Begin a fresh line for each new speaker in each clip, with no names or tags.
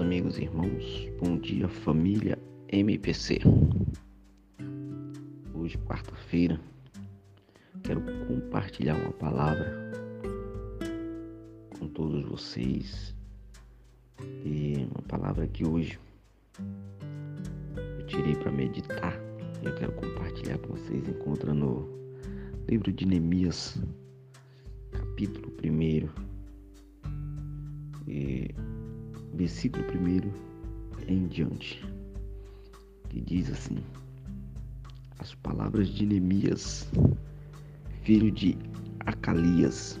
amigos e irmãos, bom dia família MPC. Hoje, quarta-feira, quero compartilhar uma palavra com todos vocês. E uma palavra que hoje eu tirei para meditar e eu quero compartilhar com vocês. Encontra no livro de Neemias, capítulo 1. E versículo 1 em diante, que diz assim: As palavras de Neemias, filho de Acalias.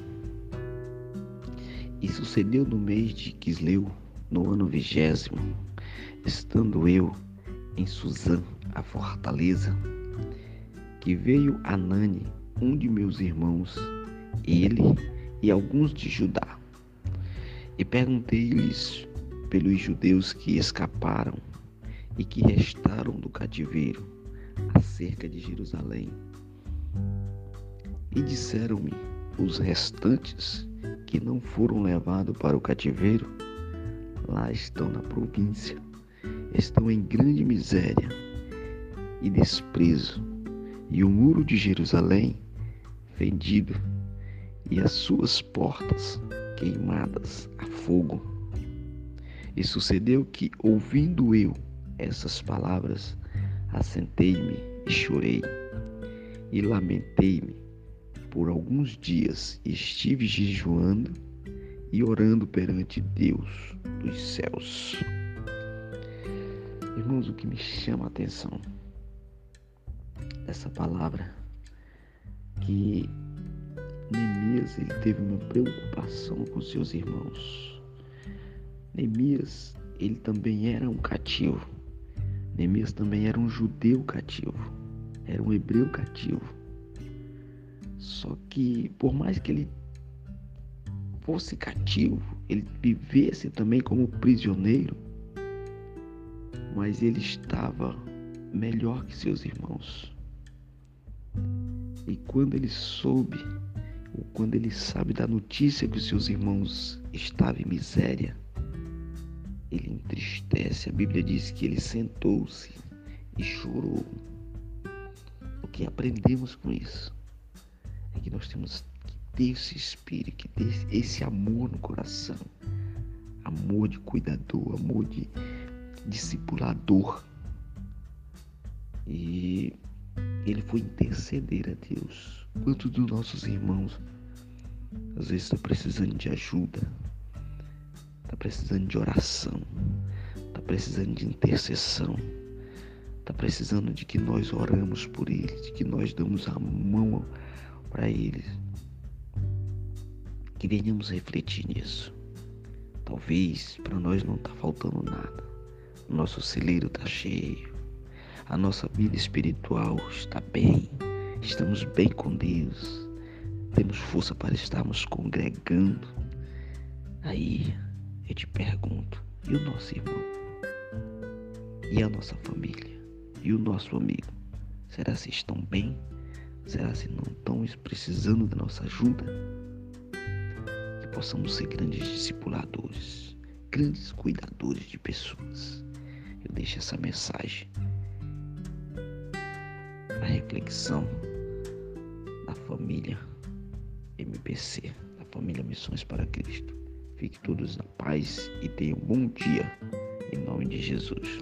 E sucedeu no mês de Quisleu, no ano vigésimo, estando eu em Suzã, a fortaleza, que veio Anani, um de meus irmãos, ele e alguns de Judá. E perguntei-lhes pelos judeus que escaparam e que restaram do cativeiro acerca de Jerusalém. E disseram-me os restantes que não foram levados para o cativeiro, lá estão na província, estão em grande miséria e desprezo, e o muro de Jerusalém fendido, e as suas portas queimadas a fogo. E sucedeu que, ouvindo eu essas palavras, assentei-me e chorei, e lamentei-me por alguns dias, e estive jejuando e orando perante Deus dos céus. Irmãos, o que me chama a atenção dessa palavra que Neemias ele teve uma preocupação com seus irmãos. Neemias, ele também era um cativo. Neemias também era um judeu cativo. Era um hebreu cativo. Só que, por mais que ele fosse cativo, ele vivesse também como prisioneiro, mas ele estava melhor que seus irmãos. E quando ele soube, ou quando ele sabe da notícia que os seus irmãos estavam em miséria, ele entristece. A Bíblia diz que ele sentou-se e chorou. O que aprendemos com isso é que nós temos que ter esse espírito, que ter esse amor no coração. Amor de cuidador, amor de discipulador. E ele foi interceder a Deus. Quantos dos nossos irmãos às vezes estão precisando de ajuda, está precisando de oração, está precisando de intercessão, está precisando de que nós oramos por eles, de que nós damos a mão para eles. Que venhamos refletir nisso. Talvez para nós não está faltando nada. O nosso celeiro está cheio. A nossa vida espiritual está bem. Estamos bem com Deus. Temos força para estarmos congregando. Aí eu te pergunto, e o nosso irmão? E a nossa família? E o nosso amigo? Será se estão bem? Será se não estão precisando da nossa ajuda? Que possamos ser grandes discipuladores, grandes cuidadores de pessoas. Eu deixo essa mensagem reflexão da família MPC, da família Missões para Cristo. Fique todos na paz e tenham um bom dia, em nome de Jesus.